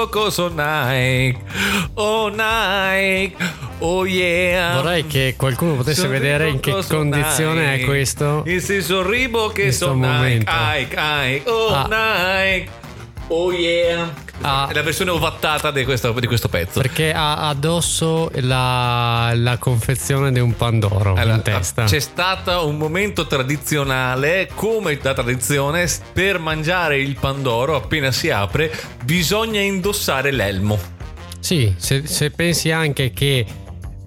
so coso Nike. Oh Nike. Oh yeah. Vorrei che qualcuno potesse Sono vedere in che condizione Nike. è questo. Il senso ribo che questo so Nike. Nike. Oh Ah. Nike. Oh yeah. Ah. È la versione ovattata di questo, di questo pezzo. Perché ha addosso la, la confezione di un Pandoro Allora, in testa. C'è stato un momento tradizionale, come da tradizione, per mangiare il Pandoro appena si apre, bisogna indossare l'elmo. Sì, se, se pensi anche che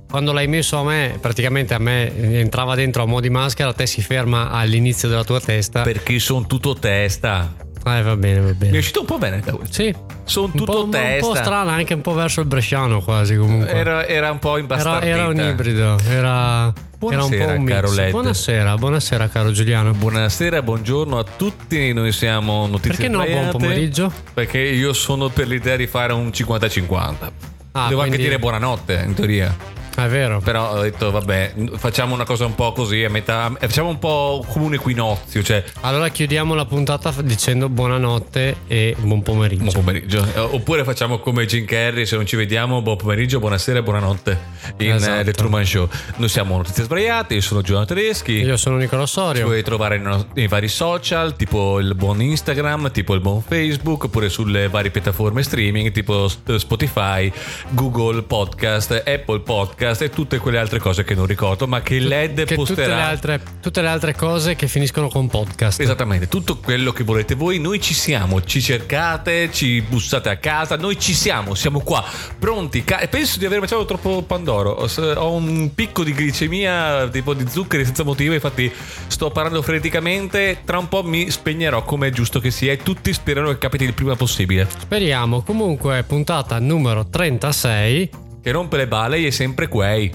quando l'hai messo a me, praticamente a me entrava dentro a mo' di maschera, a te si ferma all'inizio della tua testa. Perché sono tutto testa. Eh, va bene, va Mi è bene. uscito un po' bene. Sì, Sono un tutto po', un testa. un po' strano, anche un po' verso il bresciano quasi comunque. Era, era un po' Era, imbastardita. era un ibrido, era, era un Buonasera, po' un mix. caro Led. Buonasera, buonasera caro Giuliano. Buonasera, buongiorno a tutti. Noi siamo Notizie Perché no, buon pomeriggio? Perché io sono per l'idea di fare un 50-50. Ah, Devo anche quindi- dire buonanotte, in teoria. È vero. Però ho detto, vabbè, facciamo una cosa un po' così, a metà, facciamo un po' come un equinozio, cioè Allora chiudiamo la puntata dicendo buonanotte e buon pomeriggio. buon pomeriggio. Eh, Oppure facciamo come Jim Carrey, se non ci vediamo, buon pomeriggio, buonasera e buonanotte in Esatto. eh, The Truman Show. Noi siamo Notizie Sbagliate, io sono Giovanni Tedeschi. Io sono Nicola Ci Sorio. puoi trovare nei, nei vari social, tipo il buon Instagram, tipo il buon Facebook, oppure sulle varie piattaforme streaming, tipo Spotify, Google Podcast, Apple Podcast e tutte quelle altre cose che non ricordo, ma che LED Che tutte posterà. le, altre, tutte le altre cose che finiscono con podcast. Esattamente, tutto quello che volete voi, noi ci siamo, ci cercate, ci bussate a casa, noi ci siamo, siamo qua, pronti. Ca- penso di aver mangiato troppo Pandoro, ho un picco di glicemia, tipo di zuccheri senza motivo, infatti sto parlando freneticamente, tra un po' mi spegnerò come è giusto che sia e tutti sperano che capiti il prima possibile. Speriamo. Comunque, puntata numero 36. Che rompe le balle e è sempre quei.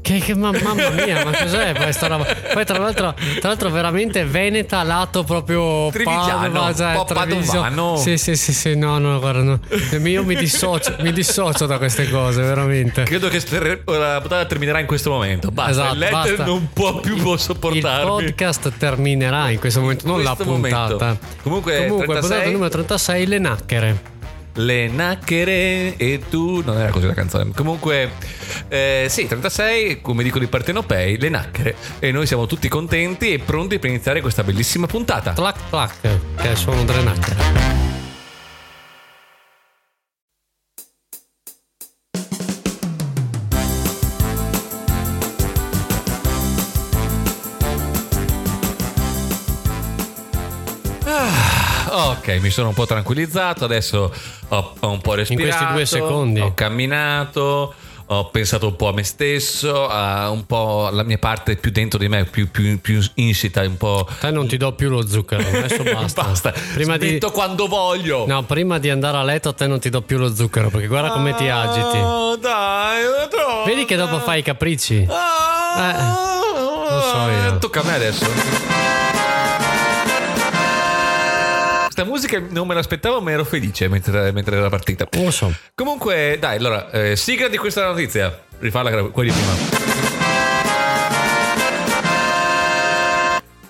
Che, che- ma- mamma mia, ma cos'è questa roba? Poi, tra l'altro, tra l'altro, veramente Veneta, lato proprio Trevigiano, Padova, cioè, po' Treviso. Sì, sì, sì, sì, no, no, guarda, no. Io mi dissocio, mi dissocio da queste cose, veramente. Credo che la puntata terminerà in questo momento. Basta, Esatto, il LED basta. non può più Il sopportarmi. podcast terminerà in questo momento, non la questo puntata. momento. Comunque, Comunque 36. puntata numero 36, le nacchere. Le nacchere e tu. Non era così la canzone. Comunque, eh, sì, 36, come dicono i partenopei, le nacchere. E noi siamo tutti contenti e pronti per iniziare questa bellissima puntata. Clac clac, che suono delle nacchere. Ok, mi sono un po' tranquillizzato. Adesso ho, ho un po' respirato. questi due secondi. Ho camminato. Ho pensato un po' a me stesso, a un po' alla mia parte più dentro di me, più, più, più insita, un po'. Te non ti do più lo zucchero, adesso basta. Basta. Prima di, Smetto quando voglio. no, prima di andare a letto a te non ti do più lo zucchero perché guarda come ti agiti. Oh, dai, troppo. Vedi che dopo fai i capricci. Ah, lo so io. Tocca a me adesso. Questa musica non me l'aspettavo, ma ero felice mentre, mentre era partita. Non lo so. Comunque, dai, allora, eh, sigla di questa notizia. Rifalla quella di prima.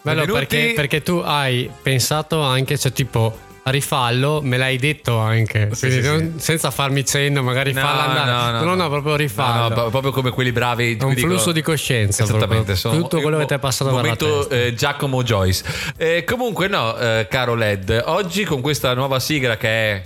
Bello perché, perché tu hai pensato anche, cioè tipo rifallo, me l'hai detto anche. Sì, sì, non- senza farmi cenno, magari No, falla andare. no, no, no, proprio No, rifallo. no, proprio come quelli bravi. Un dico- flusso di coscienza. Esattamente, proprio. sono- tutto quello che ti è passato per la testa. eh, Giacomo Joyce. Eh, comunque, no, eh, caro Led, oggi con questa nuova sigla che è.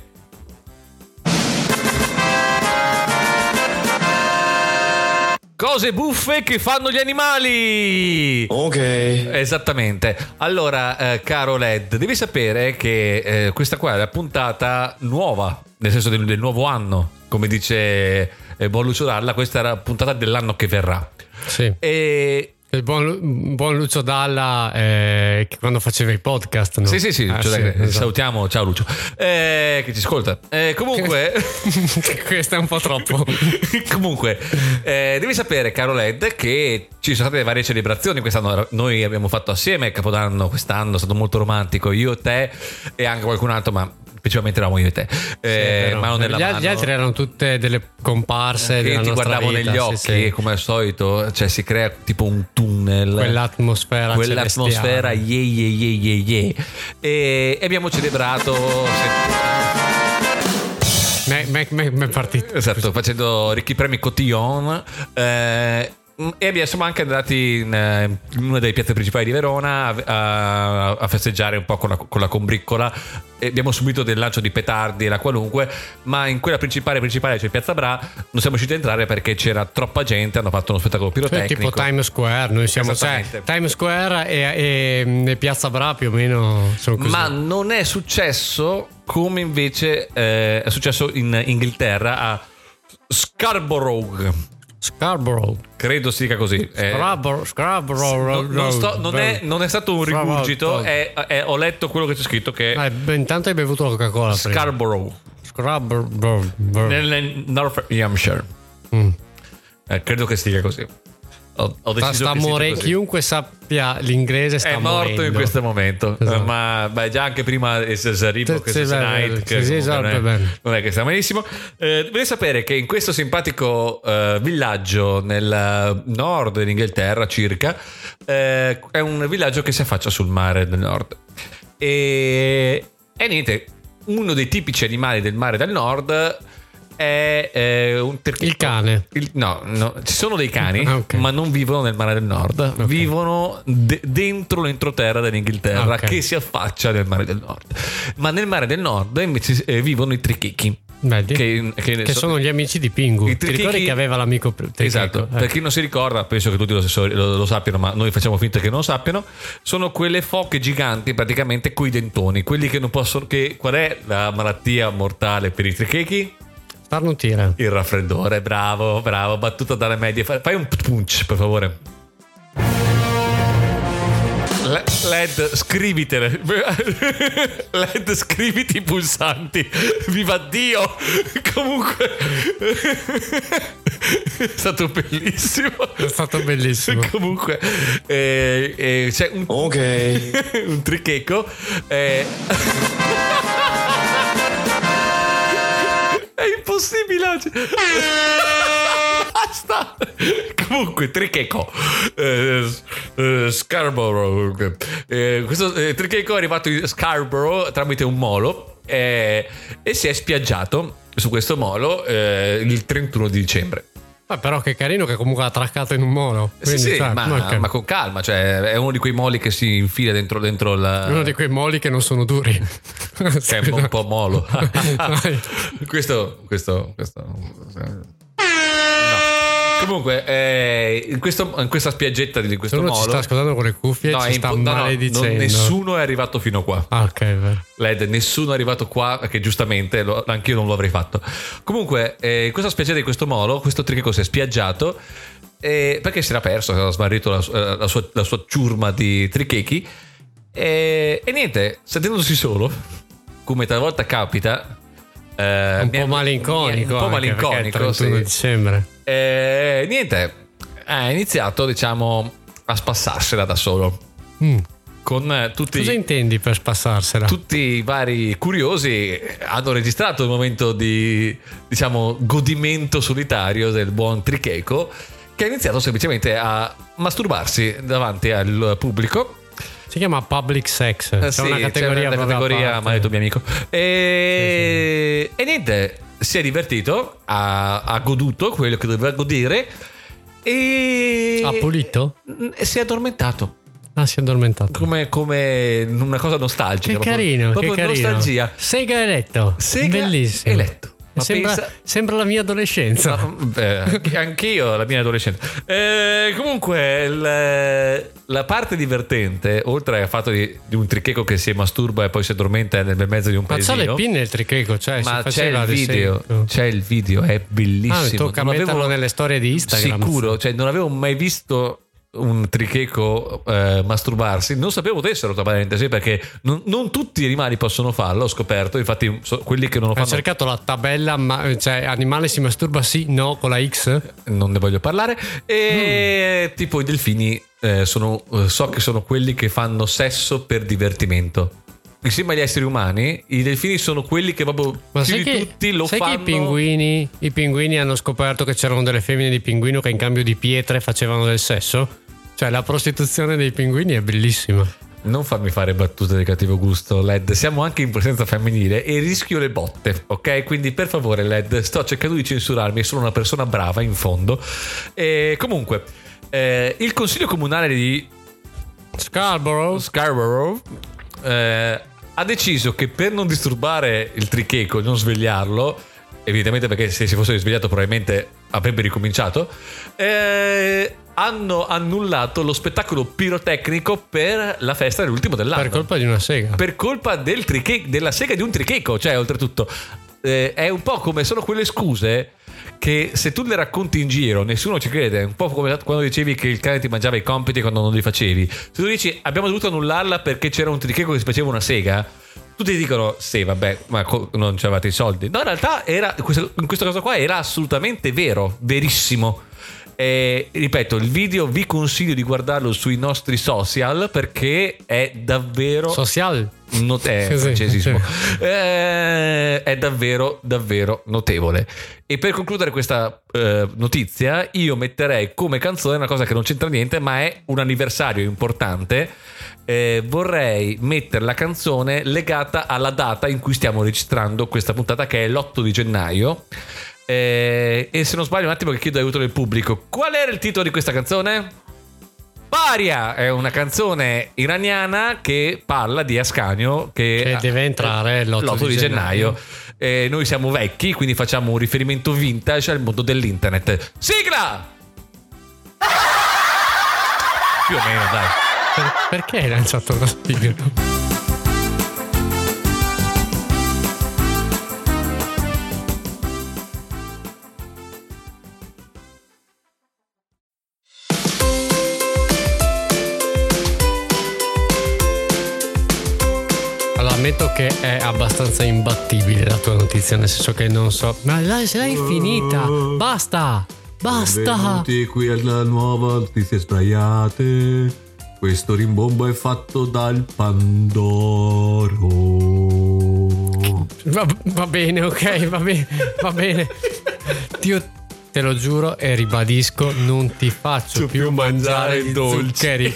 Cose buffe che fanno gli animali! Ok. Esattamente. Allora, eh, caro Led, devi sapere che eh, questa qua è la puntata nuova, nel senso del, del nuovo anno, come dice eh, buon Lucio Dalla, questa è la puntata dell'anno che verrà. Sì. E Il buon, buon Lucio Dalla eh, che quando faceva i podcast. No? Sì, sì, sì, Ah, cioè, dai, esatto. salutiamo, ciao Lucio, eh, che ci ascolta. Eh, comunque, Questo è un po' troppo. comunque eh, devi sapere, caro Led, che ci sono state varie celebrazioni quest'anno. Noi abbiamo fatto assieme Capodanno quest'anno, è stato molto romantico. Io, te e anche qualcun altro, ma principalmente eravamo io e te. Eh, Vero. mano nella gli, mano. gli altri erano tutte delle comparse che ti guardavo vita, negli sì, occhi, sì. come al solito, cioè si crea tipo un tunnel. Quell'atmosfera quell'atmosfera ye ye ye ye ye e e abbiamo celebrato se- è partito. Esatto, facendo ricchi premi cotillon. Eh, e abbiamo- siamo anche andati in, eh, in una delle piazze principali di Verona a, a- festeggiare un po' con la, con la combriccola. E abbiamo subito del lancio di petardi e la qualunque, ma in quella principale, principale, cioè Piazza Bra, non siamo riusciti a entrare perché c'era troppa gente. Hanno fatto uno spettacolo Cioè, pirotecnico. tipo Times Square, noi siamo cioè. Times Square e, e- e Piazza Bra più o meno sono così. Ma non è successo come invece eh, è successo in Inghilterra a Scarborough. Scarborough, Credo si dica così. Eh, Scarborough, Scarborough. non, sto- non è, non è stato un rigurgito, è- è- ho letto quello che c'è scritto che beh, intanto hai bevuto la Coca-Cola. Scarborough, Scarborough. nel, nel North Hampshire. Mm. Eh, credo che si dica così. Ho, ho Sta, sta morendo. Chiunque sappia l'inglese sta è morto morendo. in questo momento, Esatto. Ma beh, già anche prima Sì, che esatto, non, è, che sta malissimo. Eh, dovete sapere che in questo simpatico eh, villaggio nel nord dell'Inghilterra, circa, eh, è un villaggio che si affaccia sul mare del nord. E, e niente, uno dei tipici animali del mare del nord è eh, un terchino. Il cane. Il- no, no, ci sono dei cani, Ah, ok. ma non vivono nel mare del nord, vivono de- dentro l'entroterra dell'Inghilterra Ah, ok. che si affaccia nel mare del nord. Ma nel mare del nord invece eh, vivono i trichichi. Vedi? Che, Che, che so- sono gli amici di Pingu. I Ti ricordi che aveva l'amico Tricheco? Esatto, Eh. per chi non si ricorda, penso che tutti lo, lo- lo sappiano, ma noi facciamo finta che non lo sappiano. Sono quelle foche giganti, praticamente coi dentoni, quelli che non possono. Che, qual è la malattia mortale per i trichechi? Starnutire. Il raffreddore, bravo, bravo, battuta dalle medie. Fai un punch, per favore. Le- LED, scrivitele. LED, scriviti i pulsanti. Viva Dio! Comunque, è stato bellissimo. È stato bellissimo. Comunque, eh, eh, c'è un, Ok. un tricheco. eh. Oggi. Basta. Comunque, tricheco. Eh, eh, Scarborough. Eh, questo eh, tricheco è arrivato in Scarborough tramite un molo eh, e si è spiaggiato su questo molo eh, il 31 di dicembre. Ma però che carino che comunque ha attraccato in un molo. Sì, Quindi, sì, sai, ma, ok. ma con calma, cioè è uno di quei moli che si infila dentro, dentro la... Uno di quei moli che non sono duri. che è un po' molo. Questo, questo, questo. No. Comunque, eh, in, questo- in questa spiaggetta di questo uno ci molo. sta ascoltando con le cuffie No, ci sta impo- no, no, maledicendo. non- nessuno è arrivato fino qua. Ah, ok, vero. LED, nessuno è arrivato qua, perché giustamente lo- anch'io non lo avrei fatto. Comunque, eh, in questa spiaggetta di questo molo, questo tricheco si è spiaggiato eh, perché si era perso, aveva smarrito la, eh, la sua, la sua ciurma di trichechi. E, e niente, sentendosi solo, come talvolta capita, eh, Un po' malinconico. un po' è il malinconico, 31 sì. dicembre. Eh, niente, ha iniziato, diciamo, a spassarsela da solo. Mm. Con eh, tutti, Cosa intendi per spassarsela? tutti i vari curiosi hanno registrato il momento di, diciamo, godimento solitario del buon Tricheco, che ha iniziato semplicemente a masturbarsi davanti al pubblico. Si chiama public sex. C'è sì, una categoria, c'è una categoria parte. ma ha detto mio amico. E, e niente, si è divertito, ha, ha goduto quello che doveva godere e Ha pulito? e si è addormentato. Ah, si è addormentato. Come, come una cosa nostalgica. Che proprio- carino, proprio che carino. nostalgia. Sega e letto. Sega Bellissimo. e letto. Sembra, pensa- sembra la mia adolescenza. No, beh, anch'io, la mia adolescenza. Eh, comunque, il- la parte divertente, oltre al fatto di, di un tricheco che si masturba e poi si addormenta nel mezzo di un Ma c'ha paesino. le pinne il tricheco, cioè ma c'è il video, c'è il video, è bellissimo. Ah, tocca Non metterlo avevo- nelle storie di Instagram. Sicuro, cioè non avevo mai visto un tricheco eh, masturbarsi, non sapevo potessero tra parentesi perché non, non tutti gli animali possono farlo, ho scoperto, infatti so- quelli che non lo fanno cercato la tabella, ma, cioè animale si masturba sì, no, con la X? non ne voglio parlare. E Mm. tipo i delfini eh, sono, eh, so che sono quelli che fanno sesso per divertimento. Insieme agli esseri umani, i delfini sono quelli che proprio Ma più di che, tutti lo sai fanno. che i pinguini, i pinguini hanno scoperto che c'erano delle femmine di pinguino che in cambio di pietre facevano del sesso? Cioè la prostituzione dei pinguini è bellissima. non farmi fare battute di cattivo gusto, Led. Siamo anche in presenza femminile e rischio le botte, ok? Quindi per favore, Led, sto cercando di censurarmi, sono una persona brava in fondo. E comunque, eh, il consiglio comunale di Scarborough. Scarborough eh, ha deciso che per non disturbare il tricheco, non svegliarlo, evidentemente perché se si fosse risvegliato probabilmente avrebbe ricominciato, eh, hanno annullato lo spettacolo pirotecnico per la festa dell'ultimo dell'anno. Per colpa di una sega. Per colpa del triche- della sega di un tricheco, cioè oltretutto. eh, è un po' come sono quelle scuse che se tu le racconti in giro nessuno ci crede, un po' come quando dicevi che il cane ti mangiava i compiti quando non li facevi. Se tu dici abbiamo dovuto annullarla perché c'era un tricheco che si faceva una sega, tutti dicono sì vabbè ma non c'avevate i soldi. No in realtà era, in questo caso qua era assolutamente vero, verissimo. E, ripeto, il video vi consiglio di guardarlo sui nostri social perché è davvero Social. Not- eh, Sì, sì. Eh, è davvero, davvero notevole. E per concludere questa eh, notizia, io metterei come canzone una cosa che non c'entra niente, ma è un anniversario importante. Eh, vorrei mettere la canzone legata alla data in cui stiamo registrando questa puntata, che è l'8 di gennaio. Eh, e se non sbaglio, un attimo che chiedo aiuto del pubblico. Qual era il titolo di questa canzone? Paria è una canzone iraniana che parla di Ascanio che, Che deve entrare l'8 di di gennaio. Eh, noi siamo vecchi, quindi facciamo un riferimento vintage al mondo dell'internet. Sigla! Più o meno, dai. Per- perché hai lanciato una sigla? Ammetto che è abbastanza imbattibile la tua notizia, nel senso che non so. Ma dai, se l'hai finita! Basta! Basta! Benvenuti qui alla nuova notizie sbagliate. Questo rimbombo è fatto dal Pandoro. Va, va bene, ok, va bene, va bene. Io te lo giuro e ribadisco, non ti faccio più mangiare i gli dolci. zuccheri.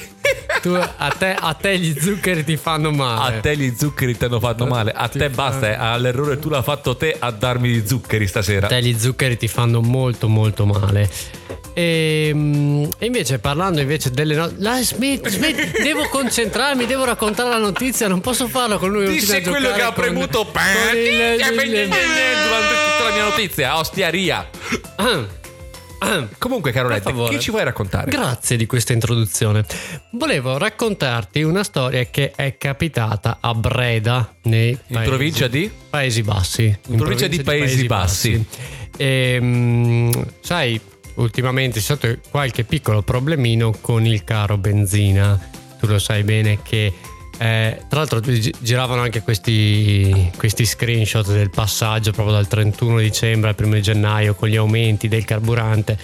Tu, a, te, a te gli zuccheri ti fanno male. A te gli zuccheri ti hanno fatto male. A Ti te fanno- basta. eh, All'errore tu l'ha fatto te a darmi gli zuccheri stasera. A te gli zuccheri ti fanno molto molto male. E, mm, e invece parlando invece delle no- la Smith, Smith, devo concentrarmi, devo raccontare la notizia, non posso farlo con lui. Sei quello che ha premuto con il- durante il- tutta la mia notizia. Ostiaria. Comunque, caro Per Led, favore. che ci vuoi raccontare? Grazie di questa introduzione. Volevo raccontarti una storia che è capitata a Breda, nei In paesi- provincia di? Paesi Bassi. In provincia di Paesi Bassi. Ehm, sai, ultimamente c'è stato qualche piccolo problemino con il caro benzina. Tu lo sai bene che. Eh, tra l'altro gi- giravano anche questi, questi screenshot del passaggio proprio dal 31 dicembre al 1 gennaio con gli aumenti del carburante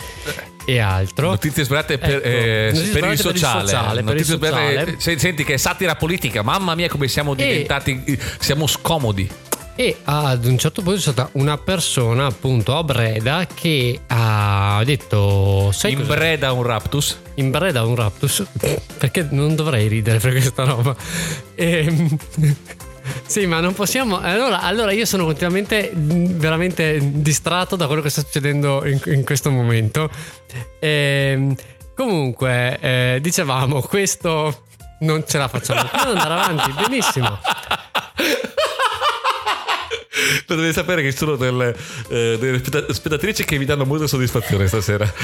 e altro. Notizie sbagliate per, Ecco, eh, notizie per il sbagliate per il sociale. sociale, per il sociale. se- Senti che è satira politica. Mamma mia, come siamo diventati. Siamo scomodi. E ad un certo punto c'è stata una persona appunto a Breda che ha detto sai In cosa? Breda un raptus. in Breda un raptus perché non dovrei ridere per questa roba Ehm, sì ma non possiamo allora, allora io sono continuamente veramente distratto da quello che sta succedendo in, in questo momento Ehm, comunque eh, dicevamo questo non ce la facciamo più andare avanti benissimo Devi sapere che ci sono delle, eh, delle spetta- spettatrici che mi danno molta soddisfazione stasera.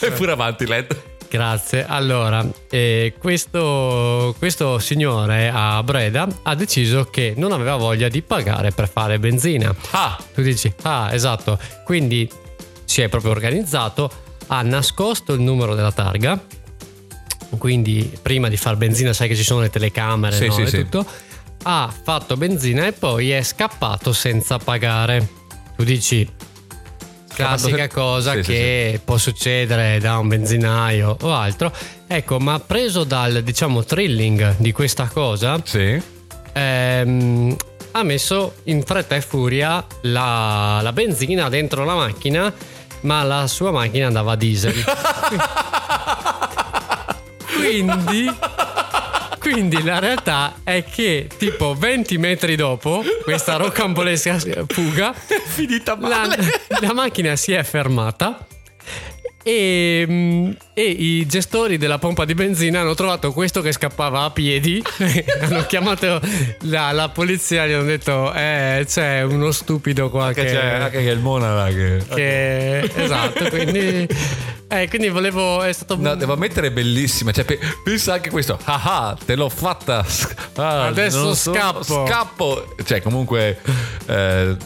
Vai pure avanti, Led. Grazie. Allora, eh, questo, questo signore a Breda ha deciso che non aveva voglia di pagare per fare benzina. Ah, Tu dici, ah, esatto. Quindi si è proprio organizzato, ha nascosto il numero della targa. Quindi prima di far benzina, sai che ci sono le telecamere Sì, no? sì, e sì. Ha fatto benzina e poi è scappato senza pagare. Tu dici, classica cosa Sì, sì, che può succedere da un benzinaio o altro. Ecco, ma preso dal diciamo thrilling di questa cosa, sì. ehm, ha messo in fretta e furia la, la benzina dentro la macchina, ma la sua macchina andava a diesel. Quindi, quindi la realtà è che tipo 20 metri dopo questa rocambolesca fuga, Finita la, la macchina si è fermata e, mm, e i gestori della pompa di benzina hanno trovato questo che scappava a piedi. hanno chiamato la, la polizia gli hanno detto: Eh, c'è uno stupido qua Che che. c'è anche che il Monara che... che- esatto, quindi, eh, quindi volevo. È stato. No, devo ammettere è bellissima. Cioè, pe- pensa anche questo. Ah, ah, te l'ho fatta. Ah, Adesso so- scappo. Scappo. Cioè, comunque, eh,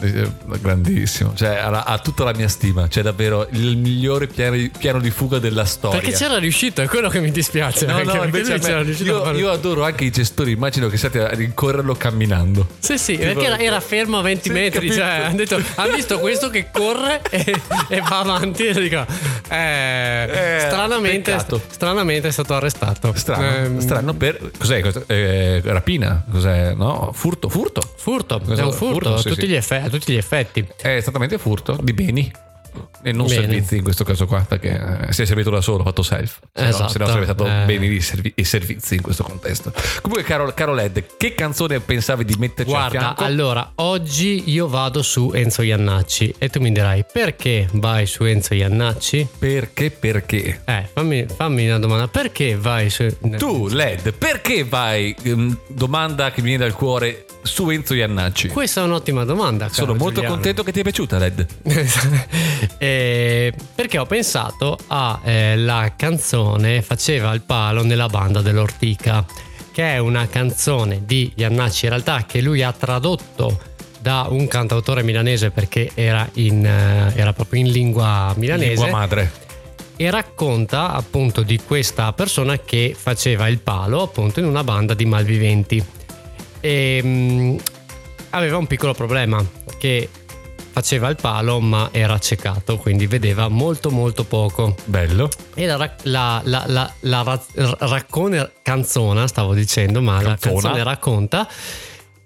grandissimo. Cioè, ha, ha tutta la mia stima. Cioè, davvero il migliore piano piano di fuga della storia. Perché c'era riuscito, è quello che mi dispiace. No, no, invece a c'era riuscito a io, io adoro anche i gestori. Immagino che siate a rincorrerlo camminando. Sì, sì, perché era, era fermo a 20 Sì, metri. capito. Cioè, hanno detto, hanno visto questo che corre e, e va avanti. E dico, eh, Eh, stranamente, stranamente è stato arrestato. Strano, Ehm, strano per. Cos'è? questo? Eh, rapina? Cos'è? No? Furto? Furto? Furto, è un furto, furto, a, sì, tutti sì. Gli effe- a tutti gli effetti. È esattamente furto di beni. E non Bene. servizi in questo caso qua, perché eh, si è servito da solo, ha fatto self. Se no- Esatto. se no sarebbe stato Eh. beni di servi- e servizi in questo contesto. Comunque, caro, caro Led, che canzone pensavi di metterci a Guarda, fianco? allora, oggi io vado su Enzo Iannacci e tu mi dirai perché vai su Enzo Iannacci? Perché? Perché? Eh, fammi, fammi una domanda, perché vai su... Tu, Led, perché vai? ehm, domanda che mi viene dal cuore su Enzo Iannacci. Questa è un'ottima domanda. Sono molto Giuliano. contento che ti è piaciuta, Led. Eh, perché ho pensato alla canzone Faceva il palo nella banda dell'Ortica, che è una canzone di Iannacci in realtà che lui ha tradotto da un cantautore milanese perché era, in, eh, era proprio in lingua milanese Lingua madre. e racconta appunto di questa persona che faceva il palo appunto in una banda di malviventi e mh, aveva un piccolo problema che faceva il palo ma era ciecato quindi vedeva molto molto poco Bello. e la, la, la, la, la ra- raccone canzona stavo dicendo ma la Canzona. canzone racconta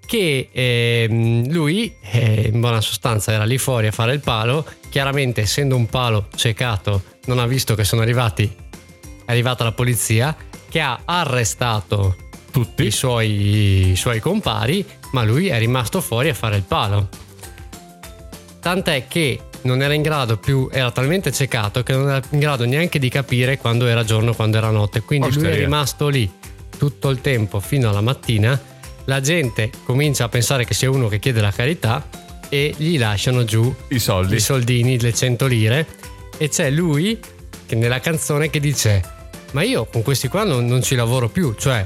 che ehm, lui eh, in buona sostanza era lì fuori a fare il palo chiaramente essendo un palo ciecato non ha visto che sono arrivati è arrivata la polizia che ha arrestato Tutti. i suoi, i suoi compari ma lui è rimasto fuori a fare il palo tant'è che non era in grado più era talmente ciecato che non era in grado neanche di capire quando era giorno quando era notte quindi lui è Osteria. rimasto lì tutto il tempo fino alla mattina la gente comincia a pensare che sia uno che chiede la carità e gli lasciano giù I soldi. i soldini, le 100 lire e c'è lui che nella canzone che dice ma io con questi qua non, non ci lavoro più, cioè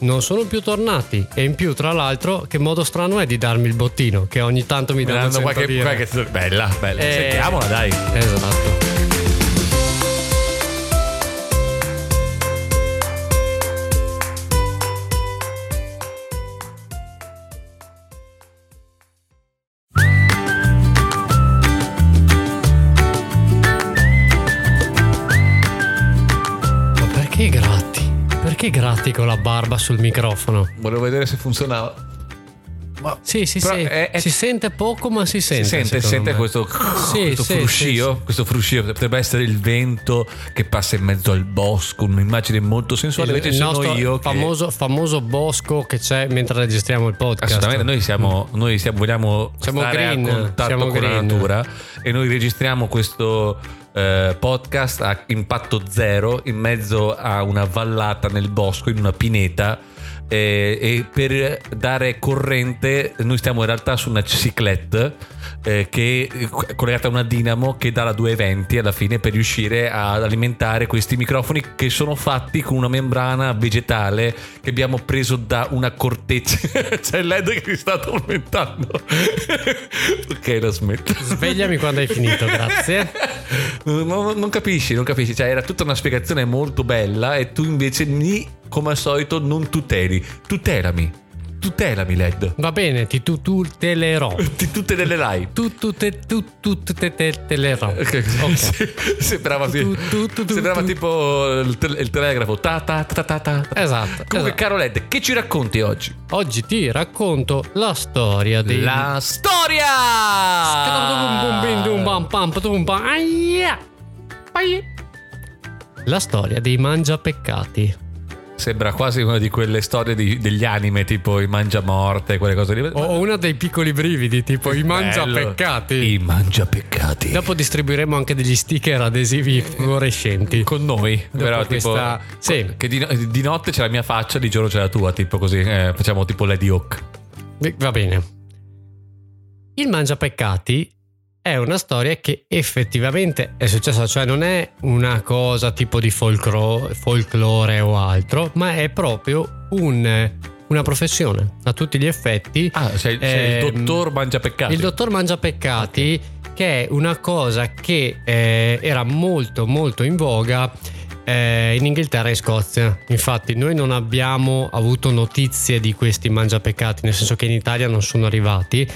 non sono più tornati e in più tra l'altro che modo strano è di darmi il bottino che ogni tanto mi Mi danno danno 100 qualche, qualche- Bella, bella. Eh, Sentiamola, dai. Esatto. Perché gratti con la barba sul microfono? Volevo vedere se funzionava. Ma Sì, sì, sì. è- è- si sente poco, ma si sente. si sente, sente questo, Sì, questo sì, fruscio, sì, questo fruscio potrebbe essere il vento che passa in mezzo al bosco, un'immagine molto sensuale. Invece il sono io che famoso, famoso bosco che c'è mentre registriamo il podcast. Assolutamente, noi siamo, noi siamo, vogliamo Siamo stare green, a contatto siamo con la green. natura e noi registriamo questo eh, podcast a impatto zero in mezzo a una vallata nel bosco, in una pineta. eh, e per dare corrente noi stiamo in realtà su una ciclette eh, che è collegata a una dinamo che dà la 220 alla fine per riuscire ad alimentare questi microfoni che sono fatti con una membrana vegetale che abbiamo preso da una corteccia c'è il led che mi sta tormentando ok lo smetto Svegliami quando hai finito, grazie. non, non- capisci non capisci. Cioè era tutta una spiegazione molto bella e tu invece ni come al solito non tuteli tutelami tutelami led Va bene, ti tu tutelerò. Ti tutelerai Tu tu te tu tu te te telerò. Ok. Ok. sembrava, sembrava tipo il, tel- il telegrafo ta ta ta ta ta Esatto. comunque esatto. caro led che ci racconti oggi Oggi ti racconto la storia dei la storia La storia dei mangiapeccati. Sembra quasi una di quelle storie di- degli anime, tipo i mangiamorte, quelle cose lì. Ho ho uno dei piccoli brividi, tipo i mangia peccati. I mangiapeccati. Dopo distribuiremo anche degli sticker adesivi fluorescenti. Con noi, però questa- tipo sì. che di, di notte c'è la mia faccia, di giorno c'è la tua, tipo così, eh, facciamo tipo Lady Hawk. Va bene. Il mangiapeccati è una storia che effettivamente è successa, cioè non è una cosa tipo di folcro- folklore o altro, ma è proprio un- una professione a tutti gli effetti. Ah, sei, sei il Ehm, dottor mangiapeccati. Il dottor Mangiapeccati, che è una cosa che eh, era molto molto in voga eh, in Inghilterra e Scozia. Infatti noi non abbiamo avuto notizie di questi mangiapeccati, nel senso che in Italia non sono arrivati,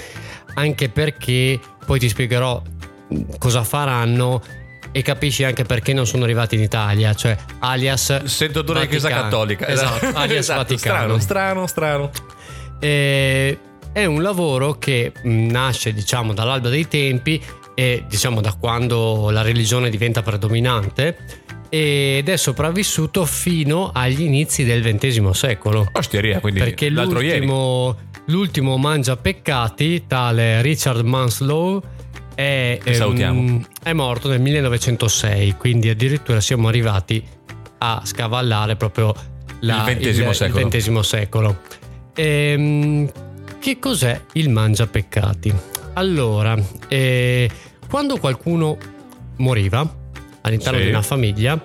anche perché poi ti spiegherò cosa faranno e capisci anche perché non sono arrivati in Italia, cioè alias Sento odore di chiesa cattolica. Esatto, alias Esatto, Vaticano. Strano, strano, strano. Eh, è un lavoro che mh, nasce diciamo dall'alba dei tempi e diciamo da quando la religione diventa predominante ed è sopravvissuto fino agli inizi del XX secolo Osteria, quindi perché l'altro ieri. L'ultimo, mangia peccati tale Richard Manslow è, ehm, è morto nel 1906 quindi addirittura siamo arrivati a scavallare proprio la- Il XX secolo. il XX secolo. Ehm, che cos'è il mangia peccati? Allora, eh, quando qualcuno moriva all'interno Sì. di una famiglia,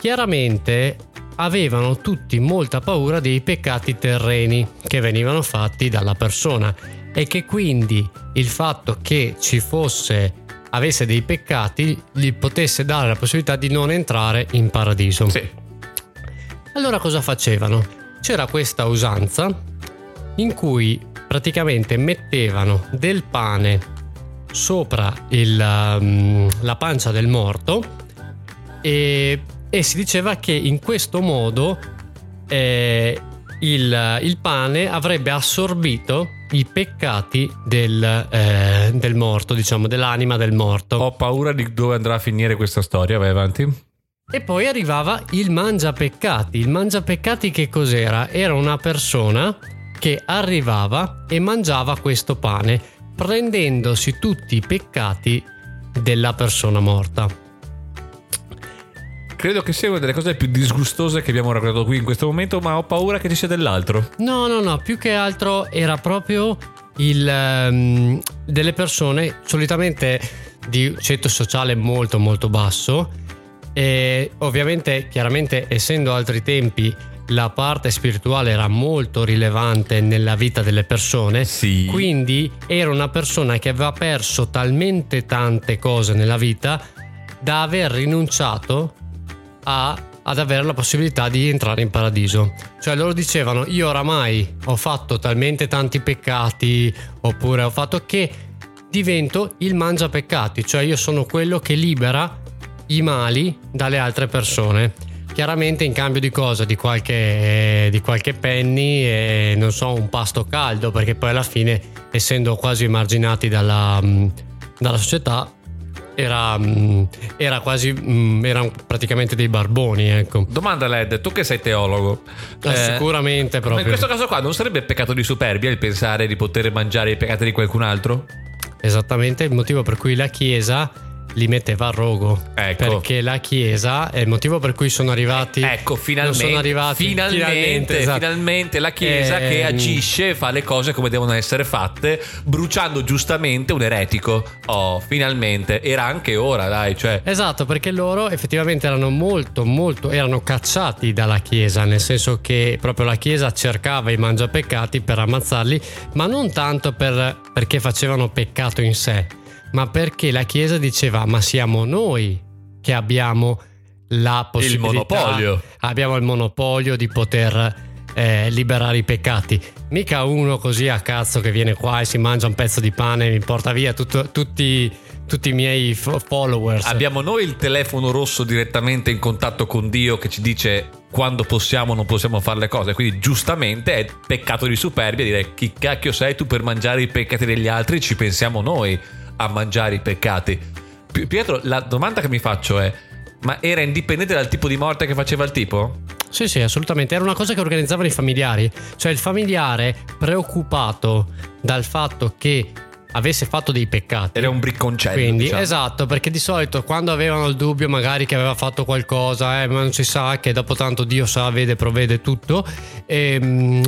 chiaramente avevano tutti molta paura dei peccati terreni che venivano fatti dalla persona e che quindi il fatto che ci fosse avesse dei peccati gli potesse dare la possibilità di non entrare in paradiso. Sì. Allora cosa facevano? C'era questa usanza in cui praticamente mettevano del pane sopra il, um, la pancia del morto e, e si diceva che in questo modo eh, il, il pane avrebbe assorbito i peccati del, eh, del morto, diciamo, dell'anima del morto. Ho paura di dove andrà a finire questa storia. Vai avanti. E poi arrivava il mangiapeccati. Il mangiapeccati che cos'era? Era una persona che arrivava e mangiava questo pane, prendendosi tutti i peccati della persona morta. Credo che sia una delle cose più disgustose che abbiamo raccontato qui in questo momento, ma ho paura che ci sia dell'altro. No, no, no, più che altro era proprio il ehm, delle persone solitamente di ceto sociale molto molto basso e ovviamente chiaramente essendo altri tempi la parte spirituale era molto rilevante nella vita delle persone Sì. quindi era una persona che aveva perso talmente tante cose nella vita da aver rinunciato a- ad avere la possibilità di entrare in paradiso. Cioè loro dicevano io oramai ho fatto talmente tanti peccati oppure ho fatto che divento il mangia peccati, cioè io sono quello che libera i mali dalle altre persone. Chiaramente in cambio di cosa? Di qualche, di qualche penny e non so, un pasto caldo, perché poi alla fine, essendo quasi emarginati dalla, dalla società, era, mm, era quasi, mm, erano praticamente dei barboni, ecco. Domanda Led, tu che sei teologo. Ah, eh, sicuramente Ma proprio. in questo caso qua non sarebbe peccato di superbia il pensare di poter mangiare i peccati di qualcun altro? Esattamente il motivo per cui la Chiesa li metteva a rogo. Ecco. Perché la Chiesa è il motivo per cui sono arrivati. Ecco, finalmente, sono arrivati. finalmente, esatto. finalmente la Chiesa Ehm, che agisce e fa le cose come devono essere fatte, bruciando giustamente un eretico. Oh, finalmente. Era anche ora, dai, cioè... Esatto, perché loro effettivamente erano molto, molto, erano cacciati dalla Chiesa, nel senso che proprio la Chiesa cercava i mangiapeccati per ammazzarli, ma non tanto per- perché facevano peccato in sé, ma perché la Chiesa diceva ma siamo noi che abbiamo la possibilità, monopolio. abbiamo il monopolio di poter eh, liberare i peccati. Mica uno così a cazzo che viene qua e si mangia un pezzo di pane e mi porta via tutto- tutti, tutti i miei fo- followers. Abbiamo noi il telefono rosso direttamente in contatto con Dio che ci dice quando possiamo o non possiamo fare le cose. Quindi giustamente è peccato di superbia dire chi cacchio sei tu per mangiare i peccati degli altri, ci pensiamo noi a mangiare i peccati. Pi- Pietro, la domanda che mi faccio è, ma era indipendente dal tipo di morte che faceva il tipo? Sì, sì, assolutamente. Era una cosa che organizzavano i familiari. Cioè il familiare preoccupato dal fatto che avesse fatto dei peccati. Era un bricconcello. Quindi, diciamo. esatto, perché di solito quando avevano il dubbio magari che aveva fatto qualcosa, eh, ma non si sa che dopo tanto Dio sa, vede, provvede tutto, ehm,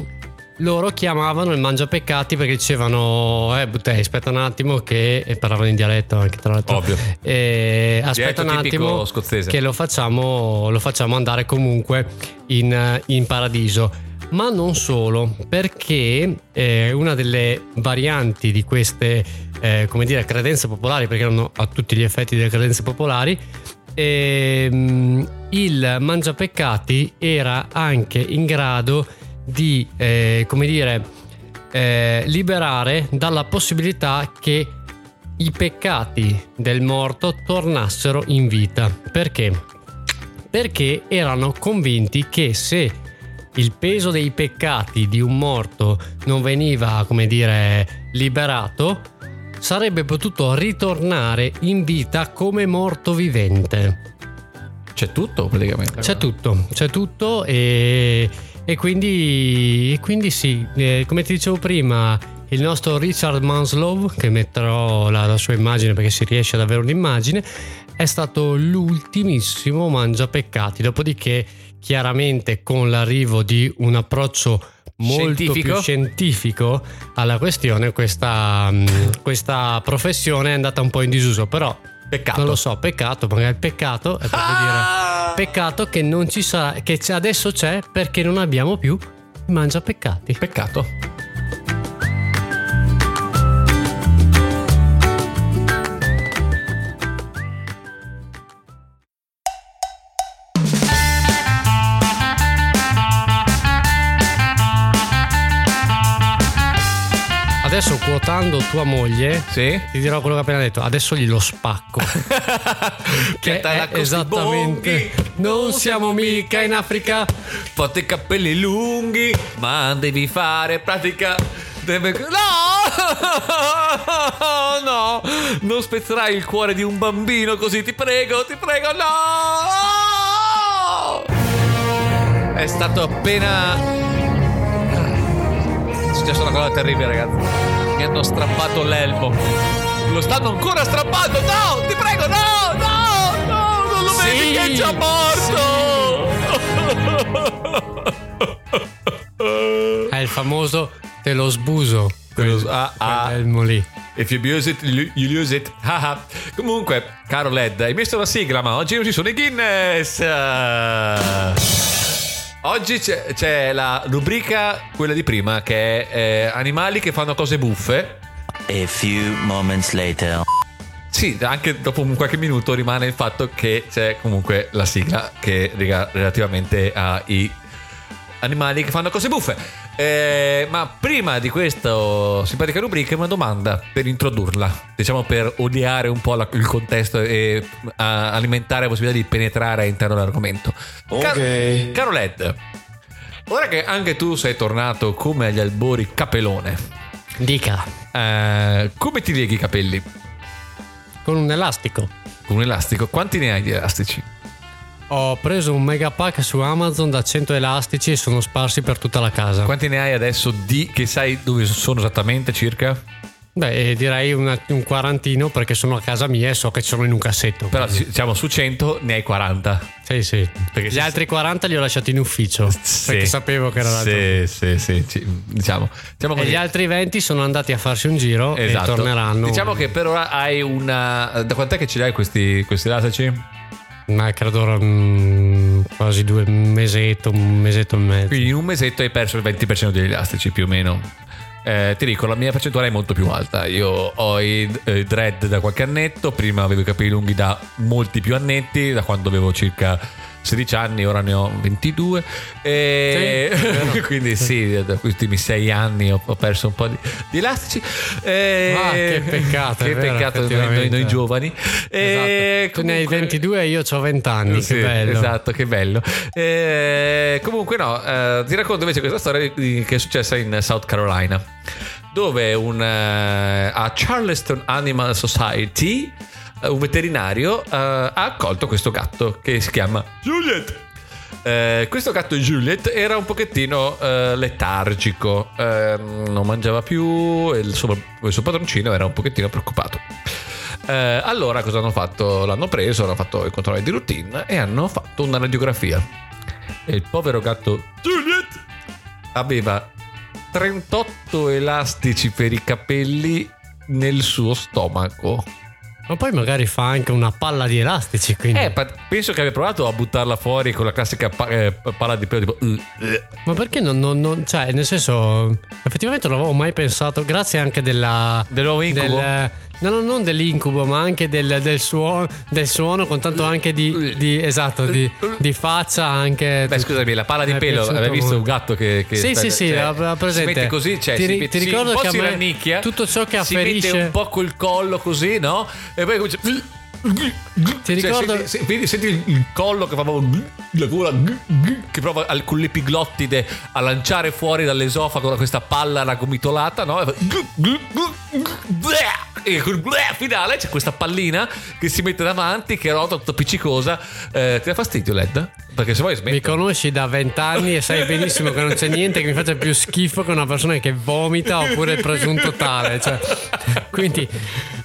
loro chiamavano il mangiapeccati perché dicevano, eh, Buttei, aspetta un attimo che, e parlavano in dialetto anche tra l'altro, Ovvio. Eh, aspetta Dialetto un attimo scozzese. che lo facciamo, lo facciamo andare comunque in, in paradiso. Ma non solo, perché eh, una delle varianti di queste, eh, come dire, credenze popolari, perché erano a tutti gli effetti delle credenze popolari, ehm, il mangiapeccati era anche in grado di, eh, come dire, eh, liberare dalla possibilità che i peccati del morto tornassero in vita. Perché? Perché erano convinti che se il peso dei peccati di un morto non veniva, come dire, liberato, sarebbe potuto ritornare in vita come morto vivente. C'è tutto praticamente. C'è tutto, c'è tutto e, e quindi, e quindi sì, eh, come ti dicevo prima, il nostro Richard Manslow, che metterò la, la sua immagine perché si riesce ad avere un'immagine, è stato l'ultimissimo mangiapeccati, dopodiché chiaramente con l'arrivo di un approccio molto Scientifico? più scientifico alla questione, questa, mh, questa professione è andata un po' in disuso, però Peccato. non lo so, peccato, magari peccato è proprio Ah! dire peccato che non ci sarà, che adesso c'è perché non abbiamo più i mangiapeccati. Peccato. Adesso quotando tua moglie, Sì? ti dirò quello che ho appena detto, adesso glielo spacco. che è esattamente non siamo mica in Africa. Fate i capelli lunghi, ma devi fare pratica. Deve... No! No! Non spezzerai il cuore di un bambino così, ti prego, ti prego, no! È stato appena. È successa una cosa terribile, ragazzi. Mi hanno strappato l'elmo. Lo stanno ancora strappando! No! Ti prego, no! No! No! Non lo vedi Sì, che è già morto! È il famoso te lo sbuso. Te lo ah, ah. Quell'elmo lì. If you abuse it, you lose it. Haha. Comunque, caro Led, hai messo la sigla, ma oggi non ci sono i Guinness. Oggi c'è, c'è la rubrica, quella di prima, che è eh, animali che fanno cose buffe. A few moments later. Sì, anche dopo un qualche minuto rimane il fatto che c'è comunque la sigla che riga relativamente ai animali che fanno cose buffe. Eh, ma prima di questa simpatica rubrica una domanda per introdurla, diciamo per odiare un po' la- il contesto e alimentare la possibilità di penetrare all'interno dell'argomento. Ok. Caro Led, ora che anche tu sei tornato come agli albori capelone, Dica, eh, come ti leghi i capelli? con un elastico. Con un elastico? Quanti ne hai di elastici? Ho preso un mega pack su Amazon da 100 elastici e sono sparsi per tutta la casa. Quanti ne hai adesso di che sai dove sono esattamente circa? Beh, eh, direi una- un quarantino perché sono a casa mia e so che sono in un cassetto. Però quindi- diciamo su 100 ne hai 40. Sì, sì. Perché Gli altri 40 li ho lasciati in ufficio perché sapevo che era l'altro. Sì, sì, sì, ci- diciamo. diciamo E gli altri 20 sono andati a farsi un giro Esatto. e torneranno. Diciamo che per ora hai una. Da quant'è che ce li hai questi, questi elastici? Ma credo ora, mm, quasi due mesetto, un mesetto e mezzo. Quindi in un mesetto hai perso il 20% degli elastici più o meno. Eh, ti dico, la mia percentuale è molto più alta. Io ho i eh, dread da qualche annetto, prima avevo i capelli lunghi da molti più annetti, da quando avevo circa 16 anni, ora ne ho 22. E Sì, quindi sì, da questi ultimi 6 anni ho, perso un po' di, di elastici. E- Ah, che peccato, che vero, peccato noi, noi- noi giovani. E Esatto. Tu ne hai comunque- 22 e io ho 20 anni, sì, che bello. Esatto, che bello. Eh, comunque, no, eh, ti racconto invece questa storia che è successa in South Carolina, dove un, eh, a Charleston Animal Society un veterinario eh, ha accolto questo gatto che si chiama Juliet. Eh, questo gatto Juliet era un pochettino eh, letargico, eh, non mangiava più e il suo, il suo padroncino era un pochettino preoccupato. Eh, allora cosa hanno fatto? L'hanno preso, hanno fatto i controlli di routine e hanno fatto una radiografia. E il povero gatto Juliet aveva 38 elastici per i capelli nel suo stomaco. Ma poi magari fa anche una palla di elastici. Quindi. Eh, penso che abbia provato a buttarla fuori con la classica pa- eh, palla di pelo tipo... "Uh, uh". Ma perché non, non- non- Cioè, nel senso. Effettivamente non avevo mai pensato. Grazie anche della. Del nuovo incubo? del- no, no, non dell'incubo, ma anche del, del suono, del suono, con tanto anche di. di- esatto, di, di faccia anche. Beh, scusami, la palla di pelo, avevi visto un gatto che... che Sì, sì, sì, cioè, la- presente. Si mette così, cioè, Ti si mette- ti si- ricordo po' che a si me rannicchia, tutto ciò che si afferisce- mette un po' col collo così, no? E poi comincia... Ti ricordo- Cioè, senti, vedi- senti il- collo che fa proprio la gola che prova al- con l'epiglottide a lanciare fuori dall'esofago questa palla ragomitolata, no? E col finale c'è questa pallina che si mette davanti, che rota tutta appiccicosa. Eh, ti dà fastidio, Led? Perché se vuoi Mi smetto. conosci da vent'anni e sai benissimo che non c'è niente che mi faccia più schifo che una persona che vomita oppure il presunto tale. Cioè, quindi,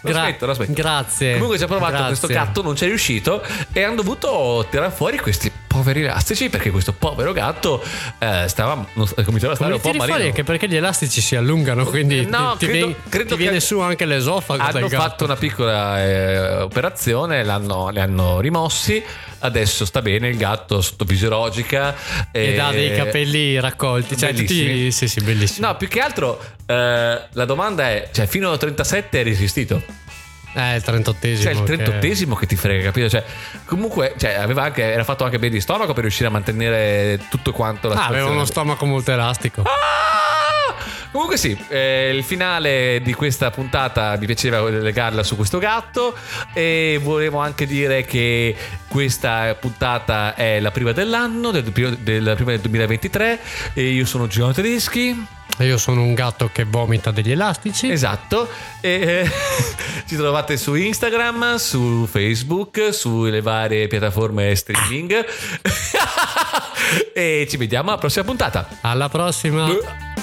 gra- lo smetto. grazie. Comunque ci ha provato Grazie. questo gatto, non c'è riuscito e hanno dovuto tirare fuori questi poveri elastici perché questo povero gatto eh, stava cominciava a stare un po' tiri fuori anche perché gli elastici si allungano, quindi No, ti, ti credo- vien- credo ti che viene su anche l'esofago. Hanno fatto una piccola eh, operazione, l'hanno, li hanno rimossi. Adesso sta bene il gatto sotto fisiologica. Ed ha dei capelli raccolti. Cioè, tutti, sì, sì, bellissimo. No, più che altro eh, la domanda è: cioè, fino a 37 è resistito? Eh, il 38esimo. Cioè, il che- 38esimo che ti frega, capito? Cioè, comunque, cioè, aveva anche, era fatto anche bene di stomaco per riuscire a mantenere tutto quanto la Ah, aveva situazione. uno stomaco molto elastico. Ah! Comunque sì, eh, il finale di questa puntata mi piaceva legarla su questo gatto e volevo anche dire che questa puntata è la prima dell'anno, del, del prima del 2023 e io sono Giovanni Tedeschi. E Io sono un gatto che vomita degli elastici. Esatto, e eh, ci trovate su Instagram, su Facebook, sulle varie piattaforme streaming e ci vediamo alla prossima puntata. Alla prossima. Beh.